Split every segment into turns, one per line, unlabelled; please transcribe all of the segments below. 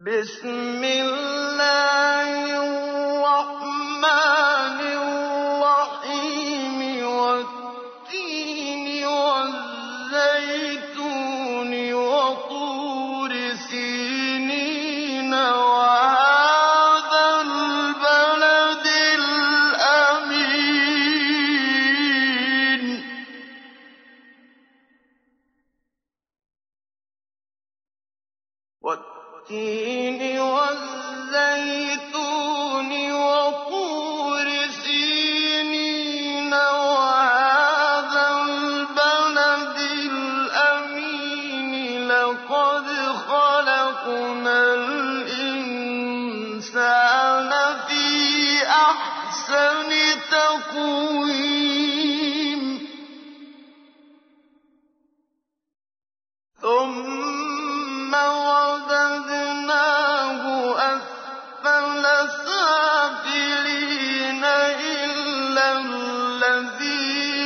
بسم الله الرحمن الرحيم والتين والزيتون وطور سينين وهذا البلد الأمين. والتين والزيتون وطور سينين وهذا البلد الأمين لقد خلقنا الإنسان في أحسن تقويم.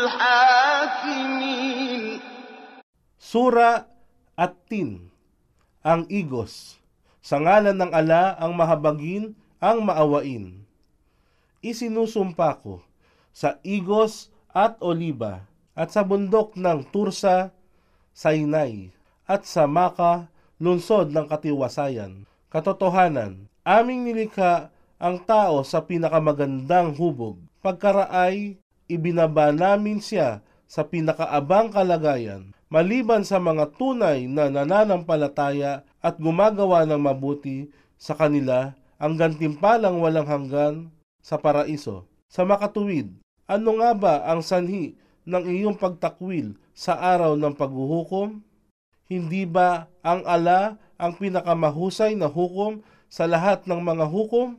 الحاكمين
Sura at Tin, ang Igos. Sa ngalan ng ala ang mahabagin, ang maawain. Isinusumpa ko sa Igos at Oliba at sa bundok ng Tursa, Sinai at sa Maka, lungsod ng katiwasayan. Katotohanan, aming nilikha ang tao sa pinakamagandang hubog. Pagkaraay, ibinaba namin siya sa pinakaabang kalagayan maliban sa mga tunay na nananampalataya at gumagawa ng mabuti sa kanila ang gantimpalang walang hanggan sa paraiso. Sa makatuwid, ano nga ba ang sanhi ng iyong pagtakwil sa araw ng paghuhukom? Hindi ba ang ala ang pinakamahusay na hukom sa lahat ng mga hukom?